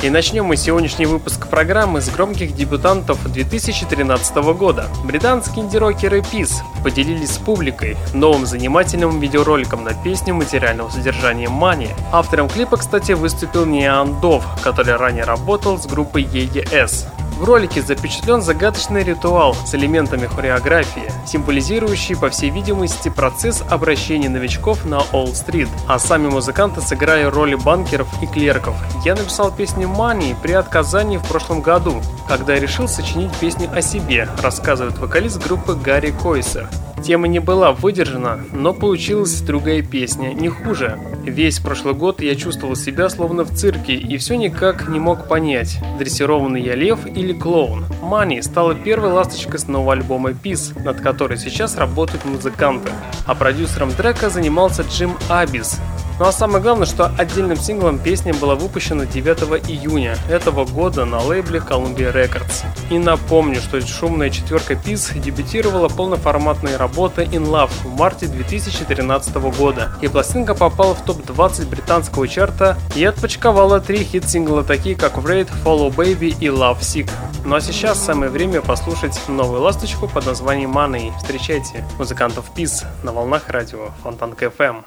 И начнем мы сегодняшний выпуск программы с громких дебютантов 2013 года. Британские инди-рокеры Peace поделились с публикой новым занимательным видеороликом на песню материального содержания Money. Автором клипа, кстати, выступил Ниан Дов, который ранее работал с группой EES. В ролике запечатлен загадочный ритуал с элементами хореографии, символизирующий, по всей видимости, процесс обращения новичков на Олл-стрит, а сами музыканты сыграли роли банкеров и клерков. Я написал песню Money при отказании в прошлом году, когда решил сочинить песню о себе, рассказывает вокалист группы Гарри Койсер. Тема не была выдержана, но получилась другая песня, не хуже. Весь прошлый год я чувствовал себя словно в цирке и все никак не мог понять, дрессированный я лев или клоун. Мани стала первой ласточкой с нового альбома Peace, над которой сейчас работают музыканты. А продюсером трека занимался Джим Абис, ну а самое главное, что отдельным синглом песня была выпущена 9 июня этого года на лейбле Columbia Records. И напомню, что шумная четверка Peace дебютировала полноформатной работой In Love в марте 2013 года, и пластинка попала в топ-20 британского чарта и отпочковала три хит-сингла, такие как Wraith, Follow Baby и Love Sick. Ну а сейчас самое время послушать новую ласточку под названием Money. Встречайте музыкантов Peace на волнах радио Фонтанка FM.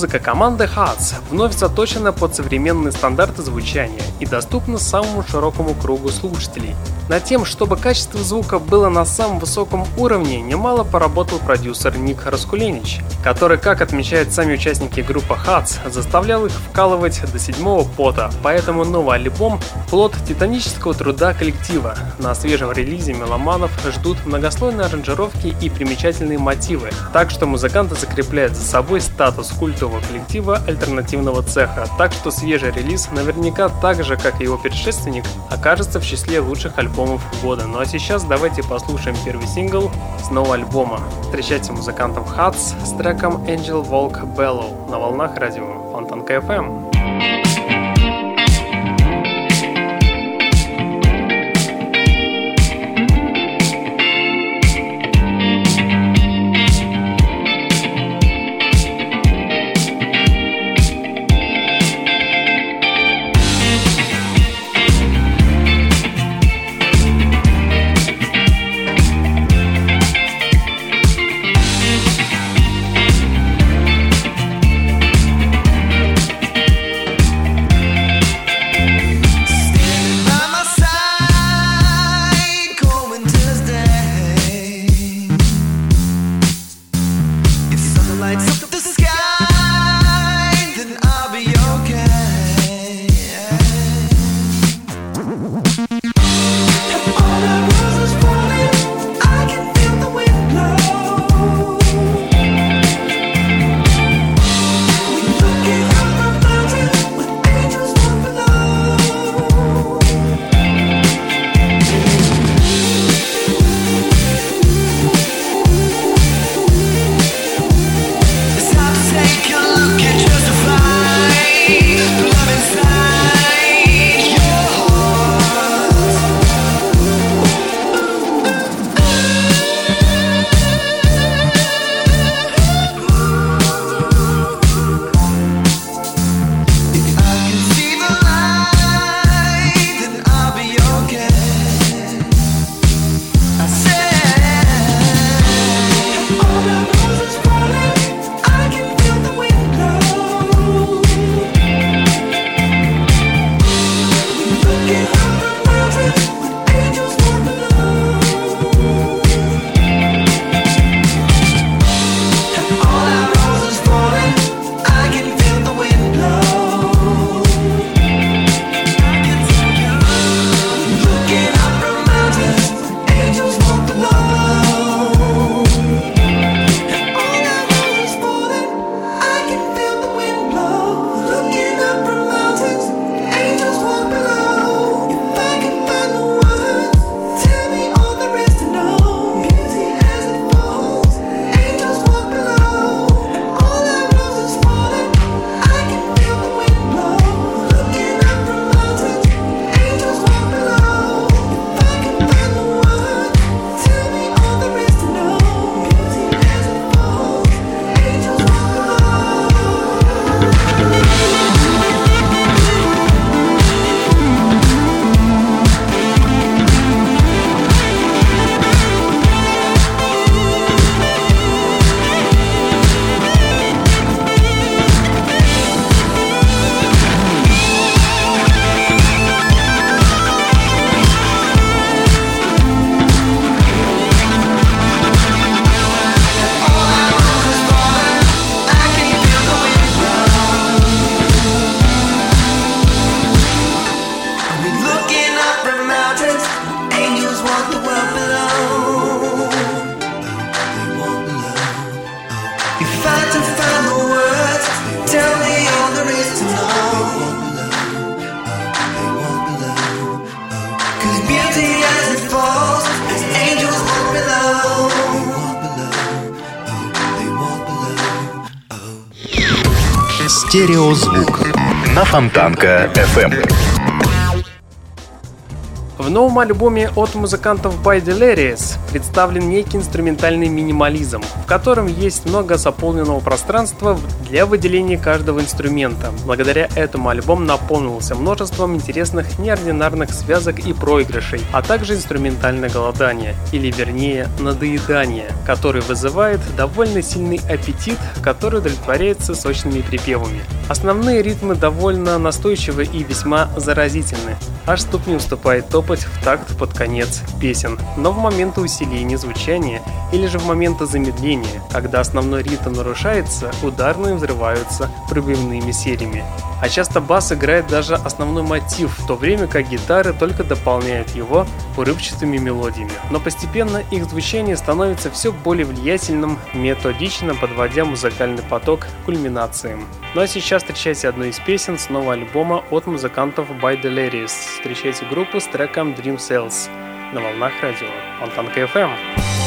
Музыка команды Hats вновь заточена под современные стандарты звучания и доступна самому широкому кругу слушателей. Над тем, чтобы качество звука было на самом высоком уровне, немало поработал продюсер Ник Раскулинич, который, как отмечают сами участники группы Hats, заставлял их вкалывать до седьмого пота, поэтому новый альбом – плод титанического труда коллектива. На свежем релизе меломанов ждут многослойные аранжировки и примечательные мотивы, так что музыканты закрепляют за собой статус культового коллектива альтернативного цеха, так что свежий релиз наверняка так же, как и его предшественник, окажется в числе лучших альбомов года. Ну а сейчас давайте послушаем первый сингл с нового альбома. Встречайте музыкантов Hats с треком Angel Walk Bellow на волнах радио Фонтанка FM. lights. Стереозвук на Фонтанка FM. В новом альбоме от музыкантов By Delirious представлен некий инструментальный минимализм, в котором есть много заполненного пространства для выделения каждого инструмента. Благодаря этому альбом наполнился множеством интересных неординарных связок и проигрышей, а также инструментальное голодание, или вернее надоедание, который вызывает довольно сильный аппетит, который удовлетворяется сочными припевами. Основные ритмы довольно настойчивы и весьма заразительны. Аж ступни уступает топать в такт под конец песен, но в моменты усиления звучания или же в моменты замедления, когда основной ритм нарушается, ударные взрываются пробивными сериями. А часто бас играет даже основной мотив, в то время как гитары только дополняют его урывчатыми мелодиями. Но постепенно их звучание становится все более влиятельным, методично подводя музыкальный поток к кульминациям. Ну а сейчас встречайте одну из песен с нового альбома от музыкантов By Delirious. Встречайте группу с треком Dream Cells на волнах радио Фонтанка FM.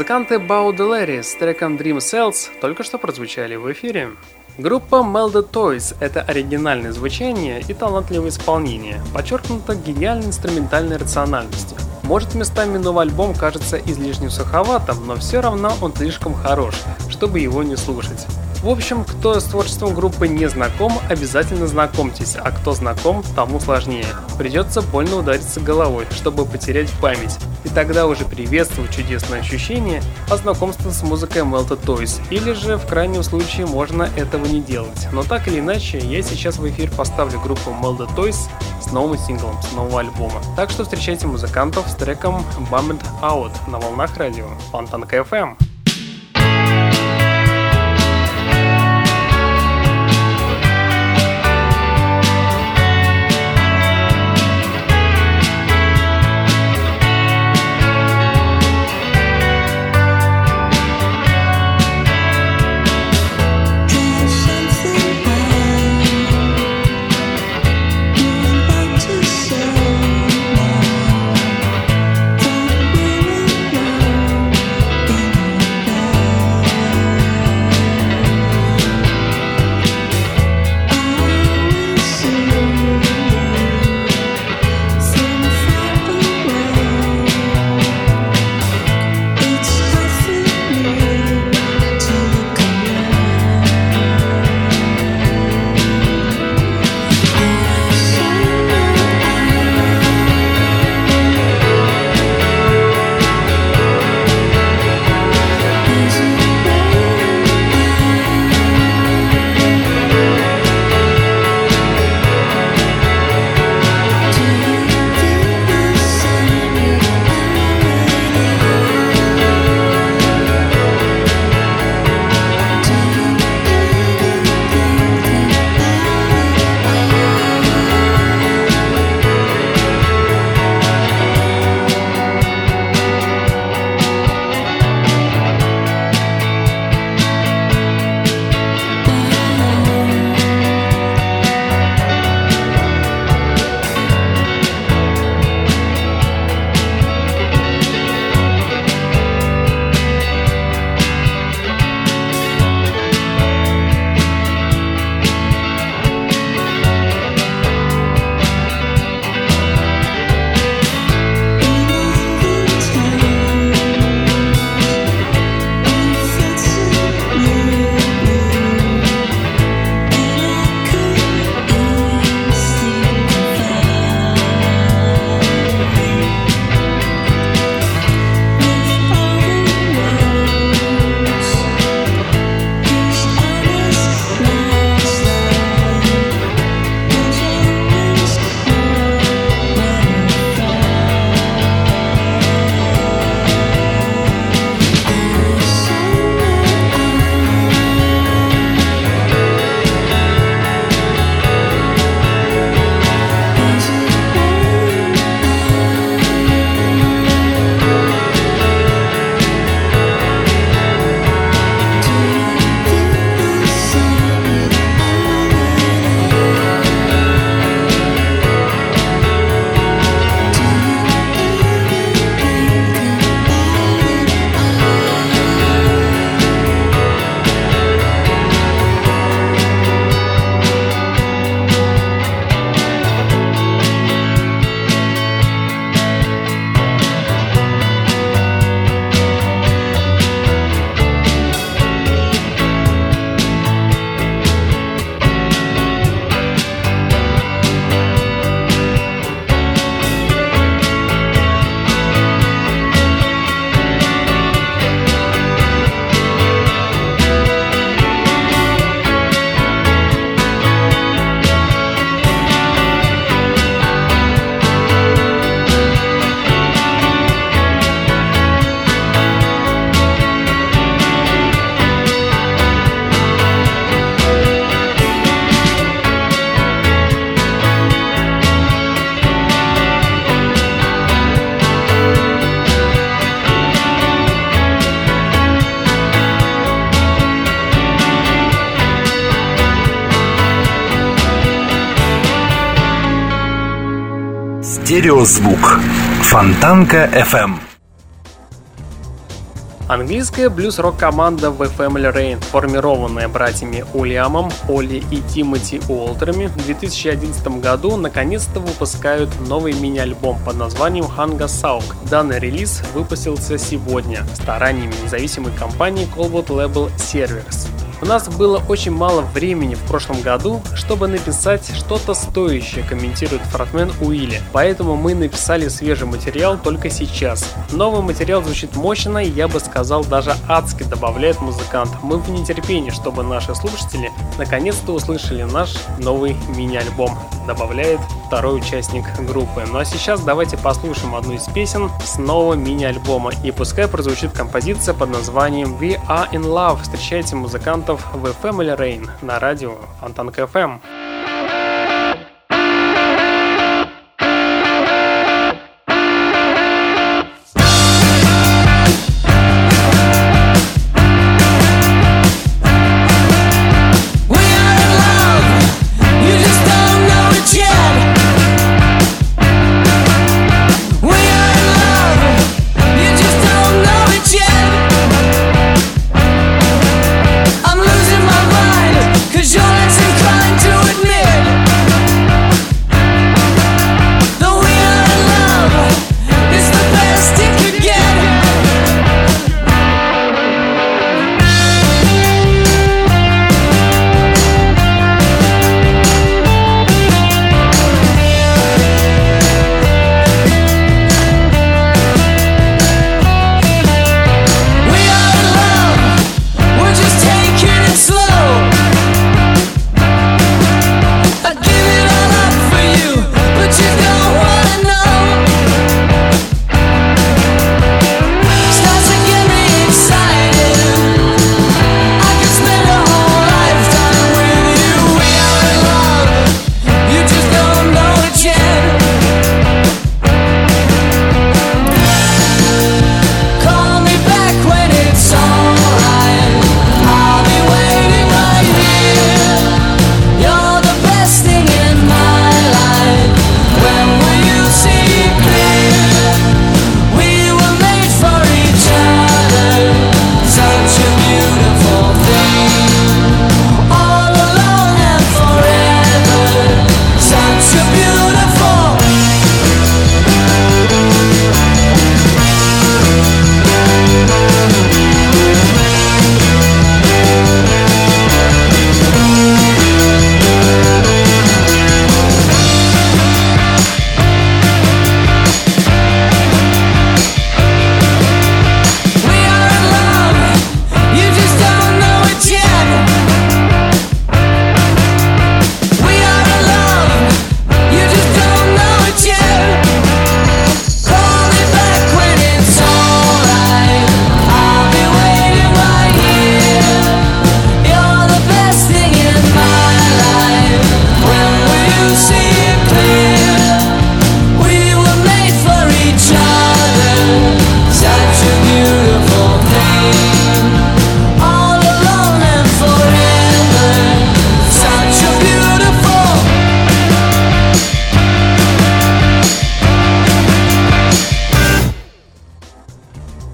Музыканты Baudelary с треком Dream Cells только что прозвучали в эфире. Группа Melded Toys – это оригинальное звучание и талантливое исполнение, подчеркнуто гениальной инструментальной рациональностью. Может местами новый альбом кажется излишне суховатым, но все равно он слишком хорош, чтобы его не слушать. В общем, кто с творчеством группы не знаком, обязательно знакомьтесь, а кто знаком, тому сложнее. Придется больно удариться головой, чтобы потерять память. И тогда уже приветствовать чудесное ощущение от знакомства с музыкой Melted Toys. Или же, в крайнем случае, можно этого не делать. Но так или иначе, я сейчас в эфир поставлю группу Melted Toys с новым синглом, с нового альбома. Так что встречайте музыкантов с треком Bummed Out на волнах радио Фонтанка FM. Стереозвук. Фонтанка FM. Английская блюз-рок команда The Family Rain, формированная братьями Уильямом, Олли и Тимоти Уолтерами, в 2011 году наконец-то выпускают новый мини-альбом под названием Hanga Sauk. Данный релиз выпустился сегодня стараниями независимой компании Colbot Label Servers. У нас было очень мало времени в прошлом году, чтобы написать что-то стоящее, комментирует фронтмен Уилли. Поэтому мы написали свежий материал только сейчас. Новый материал звучит мощно я бы сказал даже адски, добавляет музыкант. Мы в нетерпении, чтобы наши слушатели наконец-то услышали наш новый мини-альбом, добавляет второй участник группы. Ну а сейчас давайте послушаем одну из песен с нового мини-альбома. И пускай прозвучит композиция под названием We Are In Love. Встречайте музыкантов в Family Rain на радио Фонтанка FM.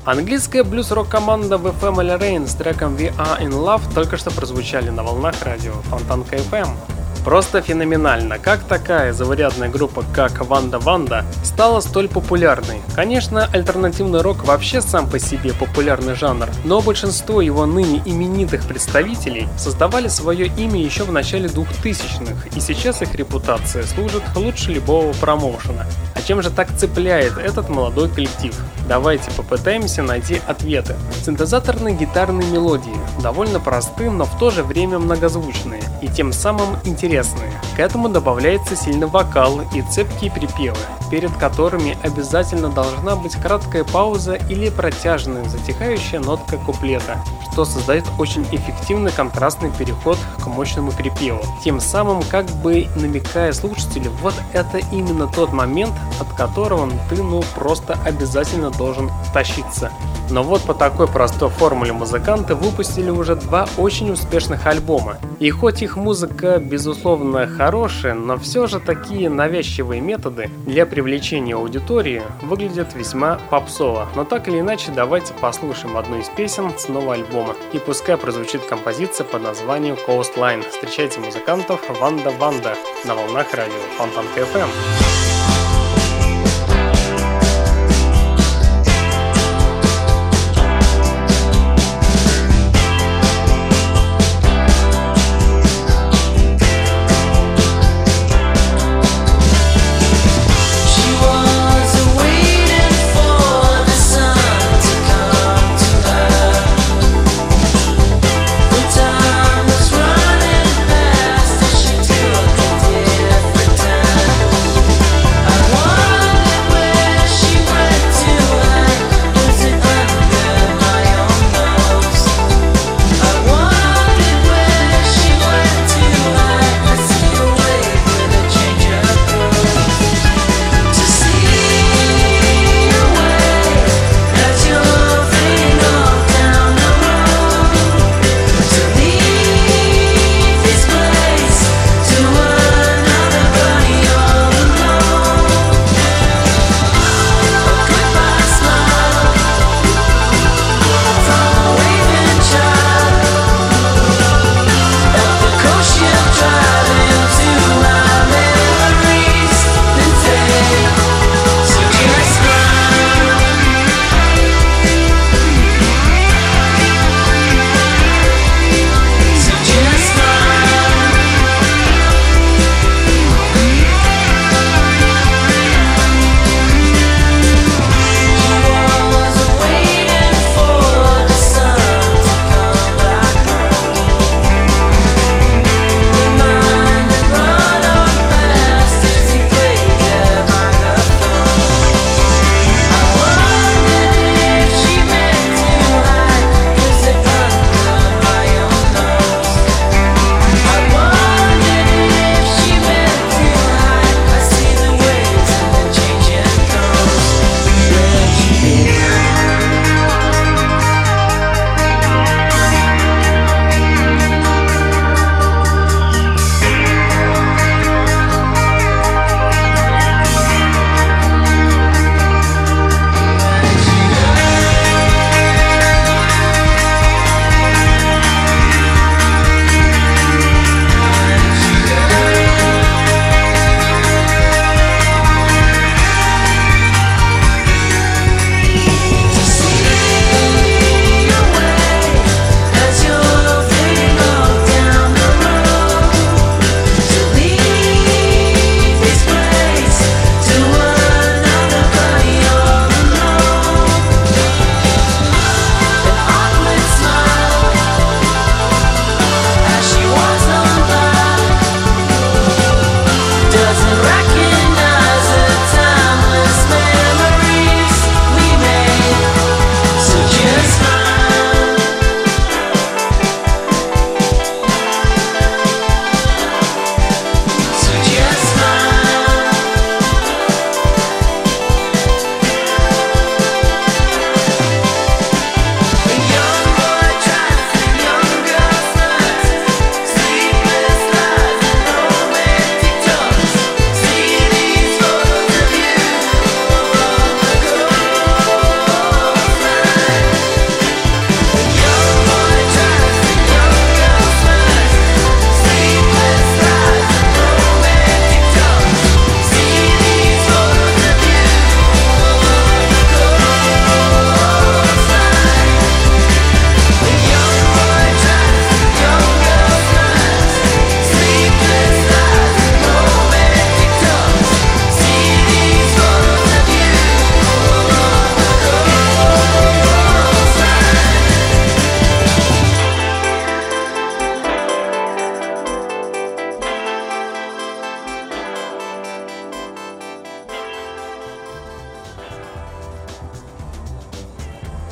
Английская блюз-рок команда The Family Rain с треком We Are In Love только что прозвучали на волнах радио Фонтанка FM. Просто феноменально, как такая заурядная группа, как Ванда Ванда, стала столь популярной. Конечно, альтернативный рок вообще сам по себе популярный жанр, но большинство его ныне именитых представителей создавали свое имя еще в начале 2000-х, и сейчас их репутация служит лучше любого промоушена. А чем же так цепляет этот молодой коллектив? Давайте попытаемся найти ответы. Синтезаторные гитарные мелодии, довольно простые, но в то же время многозвучные, и тем самым интересные. К этому добавляется сильный вокал и цепкие припевы, перед которыми обязательно должна быть краткая пауза или протяжная затихающая нотка куплета, что создает очень эффективный контрастный переход к мощному припеву. Тем самым как бы намекая слушателю, вот это именно тот момент, от которого ты ну просто обязательно должен тащиться. Но вот по такой простой формуле музыканты выпустили уже два очень успешных альбома. И хоть их музыка безусловно хорошая, но все же такие навязчивые методы для привлечения аудитории выглядят весьма попсово. Но так или иначе давайте послушаем одну из песен с нового альбома. И пускай прозвучит композиция под названием Coastline. Встречайте музыкантов Ванда Ванда на волнах радио Фонтанка FM.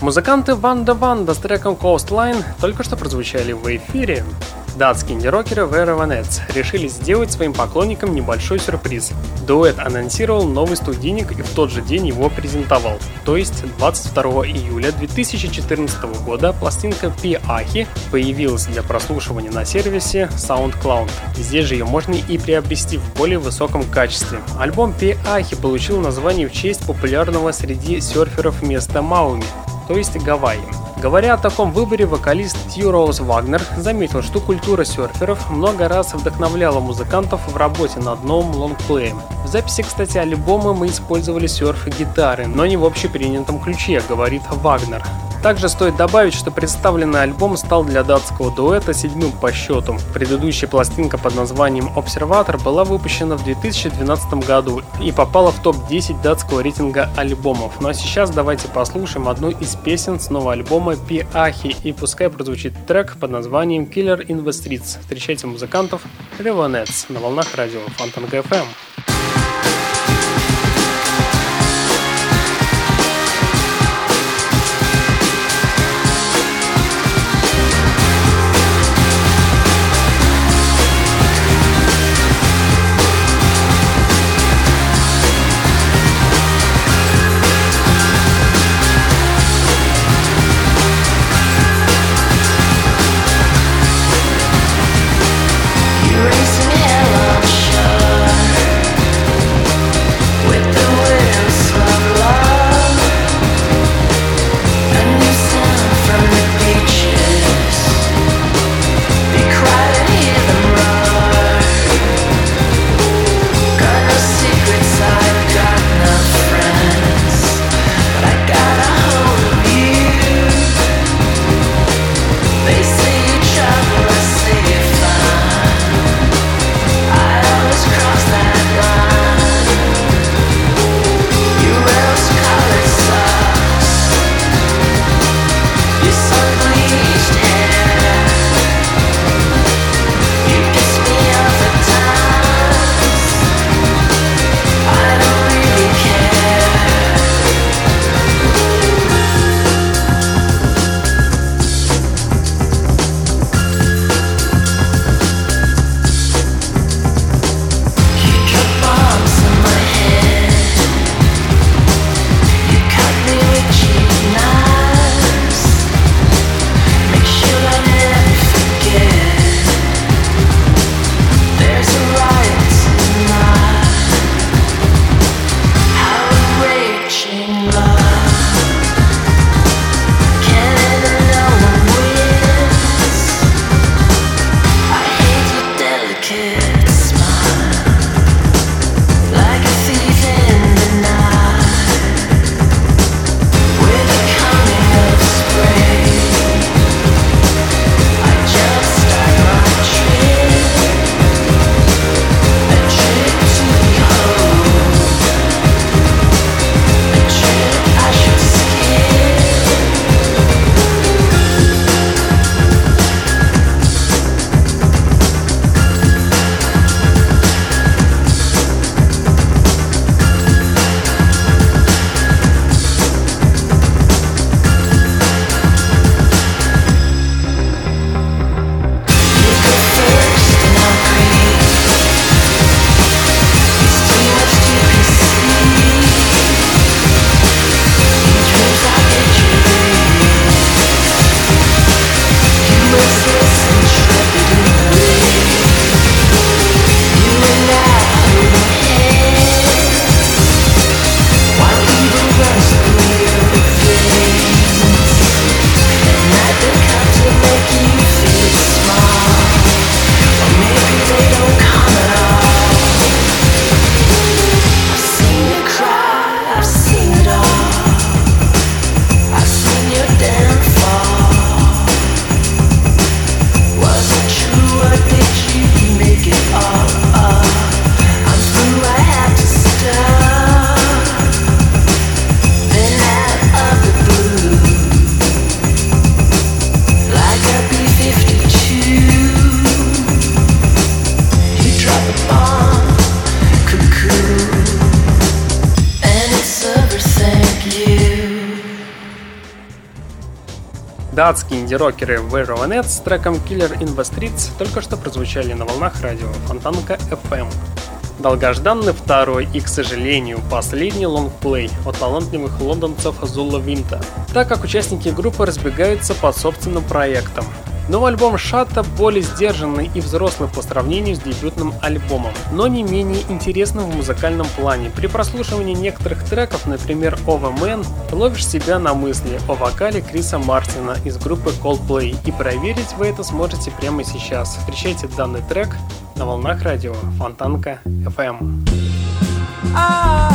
Музыканты Ванда Ванда с треком Coastline только что прозвучали в эфире. Датские инди-рокеры Vera Vanets решили сделать своим поклонникам небольшой сюрприз. Дуэт анонсировал новый студийник и в тот же день его презентовал. То есть 22 июля 2014 года пластинка Piahi появилась для прослушивания на сервисе SoundCloud. Здесь же ее можно и приобрести в более высоком качестве. Альбом Piahi получил название в честь популярного среди серферов места Мауми, то есть Гавайи. Говоря о таком выборе, вокалист Тью Роуз Вагнер заметил, что культура серферов много раз вдохновляла музыкантов в работе над новым лонгплеем. В записи, кстати, альбома мы использовали серф-гитары, но не в общепринятом ключе, говорит Вагнер. Также стоит добавить, что представленный альбом стал для датского дуэта седьмым по счету. Предыдущая пластинка под названием «Обсерватор» была выпущена в 2012 году и попала в топ-10 датского рейтинга альбомов. Ну а сейчас давайте послушаем одну из песен с нового альбома «Пиахи» и пускай прозвучит трек под названием «Killer in the Streets». Встречайте музыкантов Revanets на волнах радио Фонтанка FM. Датские инди-рокеры Vero Net с треком Killer in the Streets только что прозвучали на волнах радио Фонтанка FM. Долгожданный второй и, к сожалению, последний лонгплей от талантливых лондонцев Зула Винта, так как участники группы разбегаются по собственным проектам. Новый альбом Шата более сдержанный и взрослый по сравнению с дебютным альбомом, но не менее интересным в музыкальном плане. При прослушивании некоторых треков, например Over Man, ловишь себя на мысли о вокале Криса Мартина из группы Coldplay и проверить вы это сможете прямо сейчас. Встречайте данный трек на волнах радио Фонтанка FM. слушаете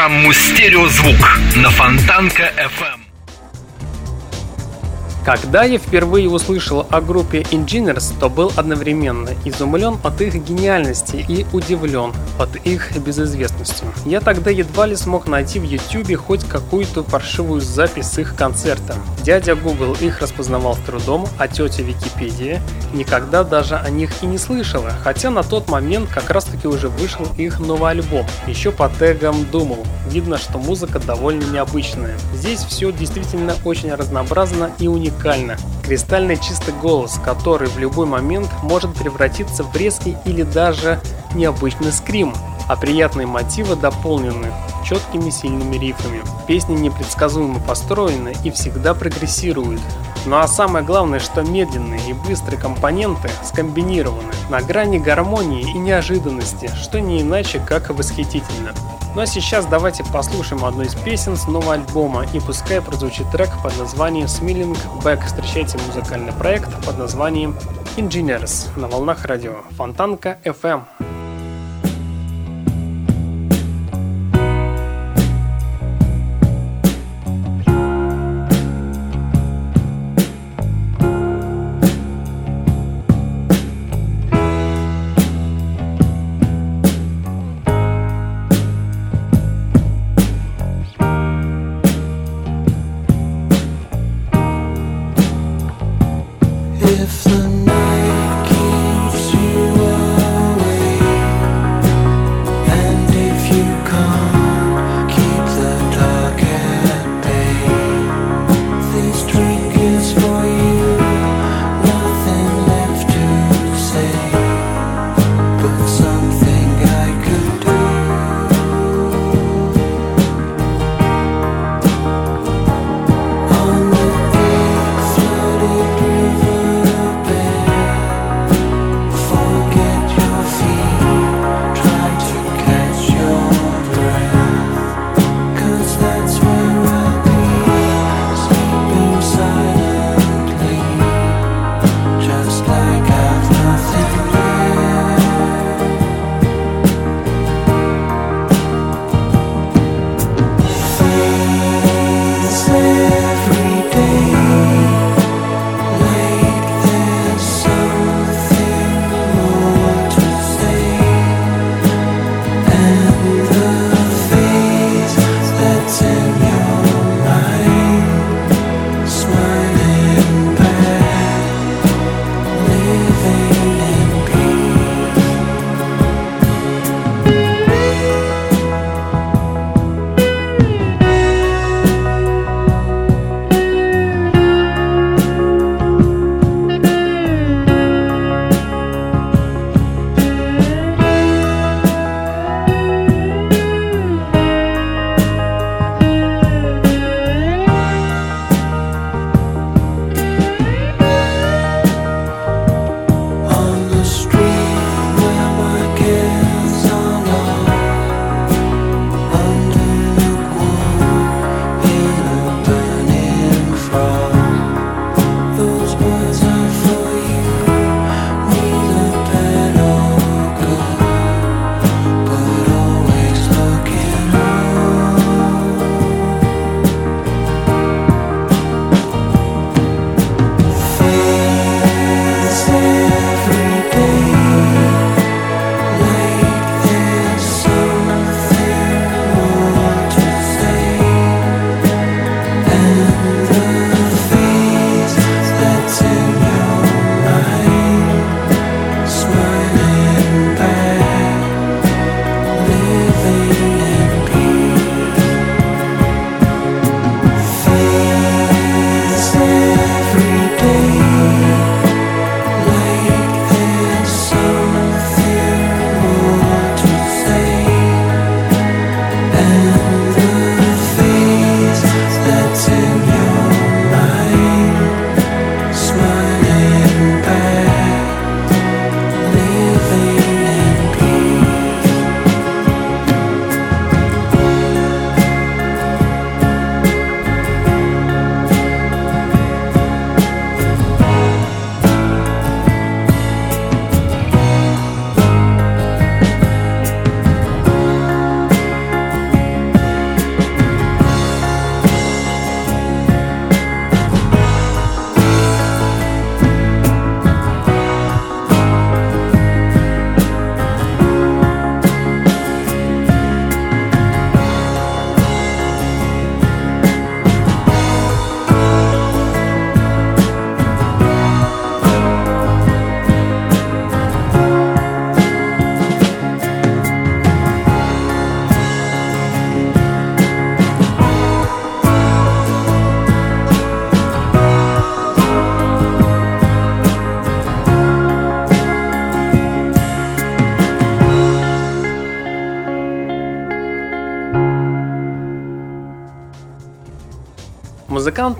программу «Стереозвук» на Фонтанка FM. Когда я впервые услышал о группе Engineers, то был одновременно изумлен от их гениальности и удивлен от их безызвестностью. Я тогда едва ли смог найти в YouTube хоть какую-то паршивую запись с их концерта. Дядя Google их распознавал с трудом, а тетя Википедия никогда даже о них и не слышала, хотя на тот момент как раз таки уже вышел их новый альбом, еще по тегам думал. Видно, что музыка довольно необычная. Здесь все действительно очень разнообразно и уникально. Кристально чистый голос, который в любой момент может превратиться в резкий или даже необычный скрим, а приятные мотивы дополнены четкими сильными рифами. Песни непредсказуемо построены и всегда прогрессируют. Ну а самое главное, что медленные и быстрые компоненты скомбинированы на грани гармонии и неожиданности, что не иначе как восхитительно. Ну а сейчас давайте послушаем одну из песен с нового альбома, и пускай прозвучит трек под названием Smiling Back. Встречайте музыкальный проект под названием Engineers на волнах радио Фонтанка FM.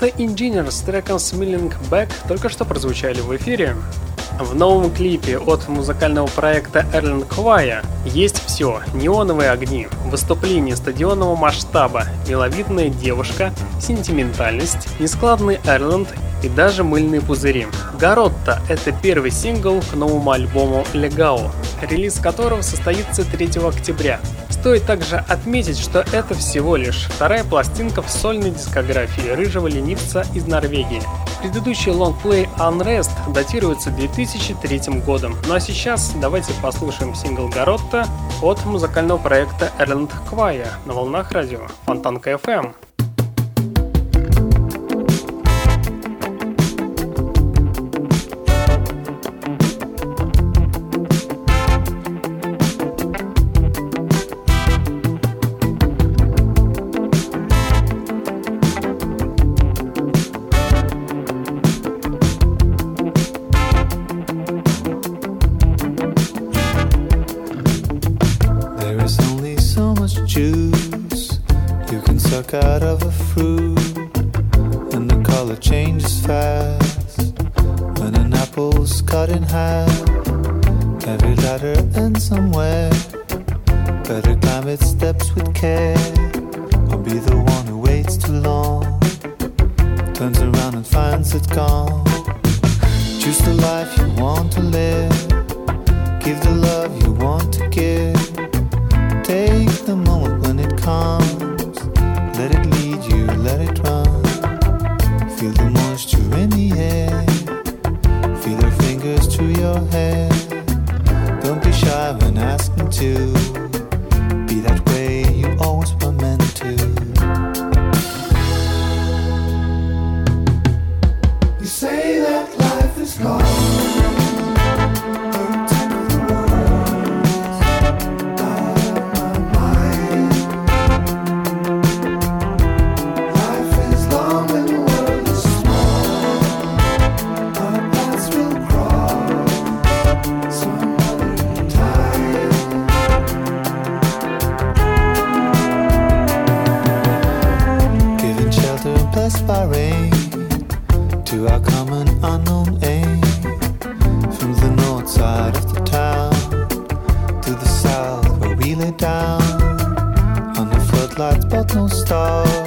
Музыканты Engineer с треком Smiling Back только что прозвучали в эфире. В новом клипе от музыкального проекта Erlen Квая есть все. Неоновые огни, выступление стадионного масштаба, миловидная девушка, сентиментальность, нескладный Эрленд и даже мыльные пузыри. «Гаротта» — это первый сингл к новому альбому «Легао», релиз которого состоится 3 октября. Стоит также отметить, что это всего лишь вторая пластинка в сольной дискографии рыжего ленивца из Норвегии. Предыдущий лонгплей Unrest датируется 2003 годом. Ну а сейчас давайте послушаем сингл Гаротта от музыкального проекта Erland Choir на волнах радио Фонтанка FM. Lights, but no stars.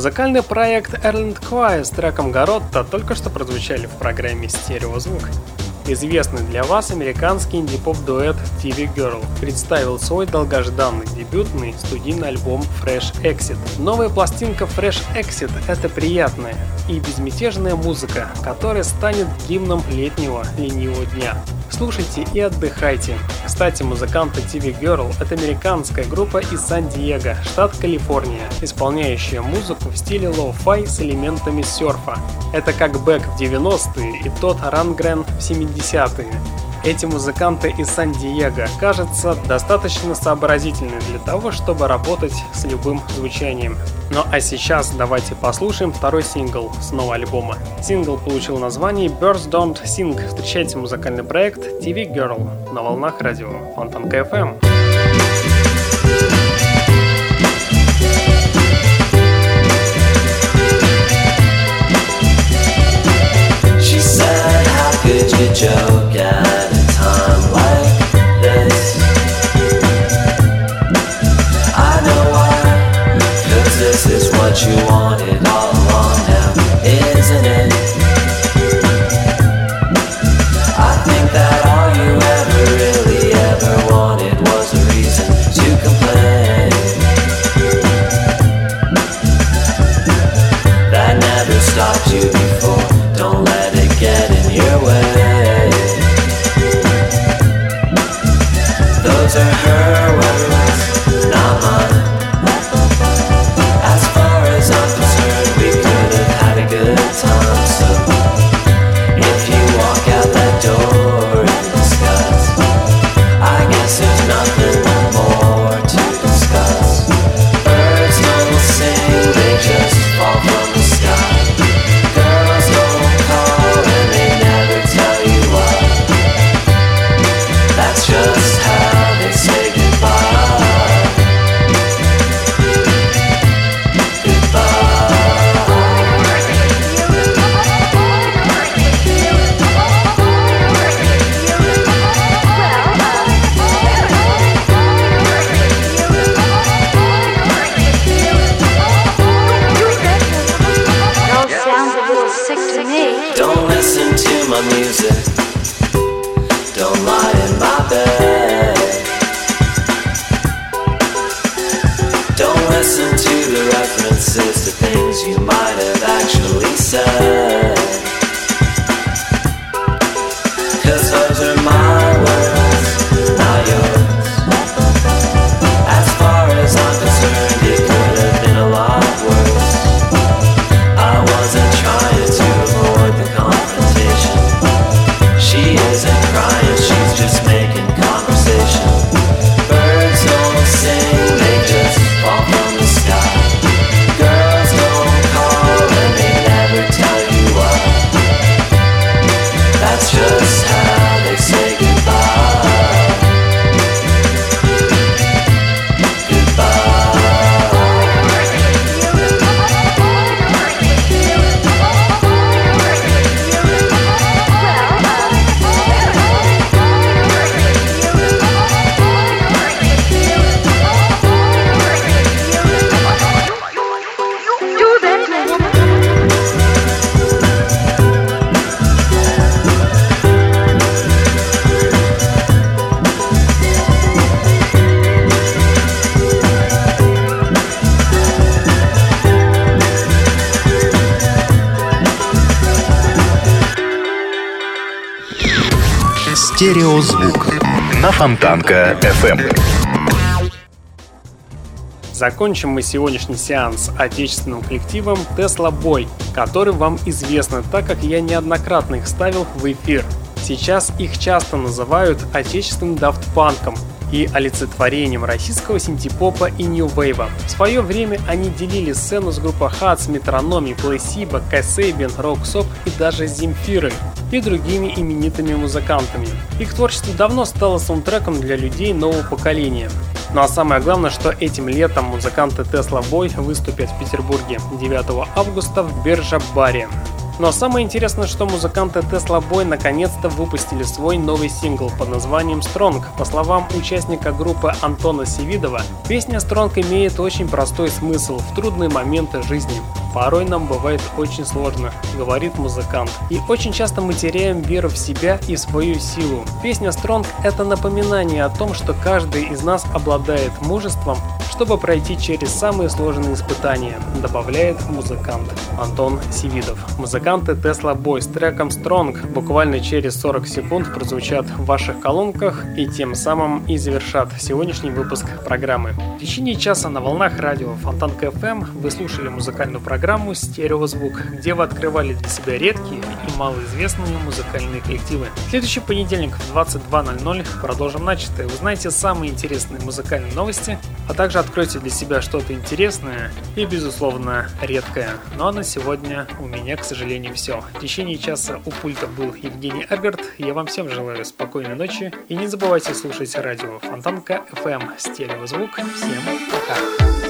Музыкальный проект Erlend Øye с треком Garota только что прозвучали в программе «Стереозвук». Известный для вас американский инди-поп-дуэт TV Girl представил свой долгожданный дебютный студийный альбом French Exit. Новая пластинка French Exit – это приятная и безмятежная музыка, которая станет гимном летнего ленивого дня. Слушайте и отдыхайте. Кстати, музыканты TV Girl – это американская группа из Сан-Диего, штат Калифорния, исполняющая музыку в стиле лоу-фай с элементами серфа. Это как Бэк в 90-е и тот Рангрен в 70-е. Эти музыканты из Сан-Диего, кажется, достаточно сообразительны для того, чтобы работать с любым звучанием. Ну а сейчас давайте послушаем второй сингл с нового альбома. Сингл получил название Birds Don't Sing. Встречайте музыкальный проект TV Girl на волнах радио Фонтанка FM. Could you joke at a time like this? I know why, cause this is what you wanted all along now, isn't it? На Фонтанка FM. Закончим мы сегодняшний сеанс отечественным коллективом Tesla Boy, который вам известно, так как я неоднократно их ставил в эфир. Сейчас их часто называют отечественным Daft Punk ом и олицетворением российского синтепопа и нью-вейва. В свое время они делили сцену с группой Hurts, Metronomy, Placebo, Kasabian, Röyksopp и даже Земфирой и другими именитыми музыкантами. Их творчество давно стало саундтреком для людей нового поколения. Ну а самое главное, что этим летом музыканты Tesla Boy выступят в Петербурге 9 августа в Биржа-баре. Но самое интересное, что музыканты Tesla Boy наконец-то выпустили свой новый сингл под названием Strong. По словам участника группы Антона Севидова, песня Strong имеет очень простой смысл в трудные моменты жизни. Порой нам бывает очень сложно, говорит музыкант. И очень часто мы теряем веру в себя и свою силу. Песня Стронг – это напоминание о том, что каждый из нас обладает мужеством, чтобы пройти через самые сложные испытания, добавляет музыкант Антон Сивидов. Музыканты Tesla Boy с треком Strong буквально через 40 секунд прозвучат в ваших колонках и тем самым и завершат сегодняшний выпуск программы. В течение часа на волнах радио Фонтанка FM вы слушали музыкальную программу «Стереозвук», где вы открывали для себя редкие и малоизвестные музыкальные коллективы. В следующий понедельник в 22.00 продолжим начатое. Узнаете самые интересные музыкальные новости, а также откройте для себя что-то интересное и, безусловно, редкое. Ну а на сегодня у меня, к сожалению, все. В течение часа у пульта был Евгений Эггард. Я вам всем желаю спокойной ночи и не забывайте слушать радио Фонтанка FM Стереозвук. Всем пока!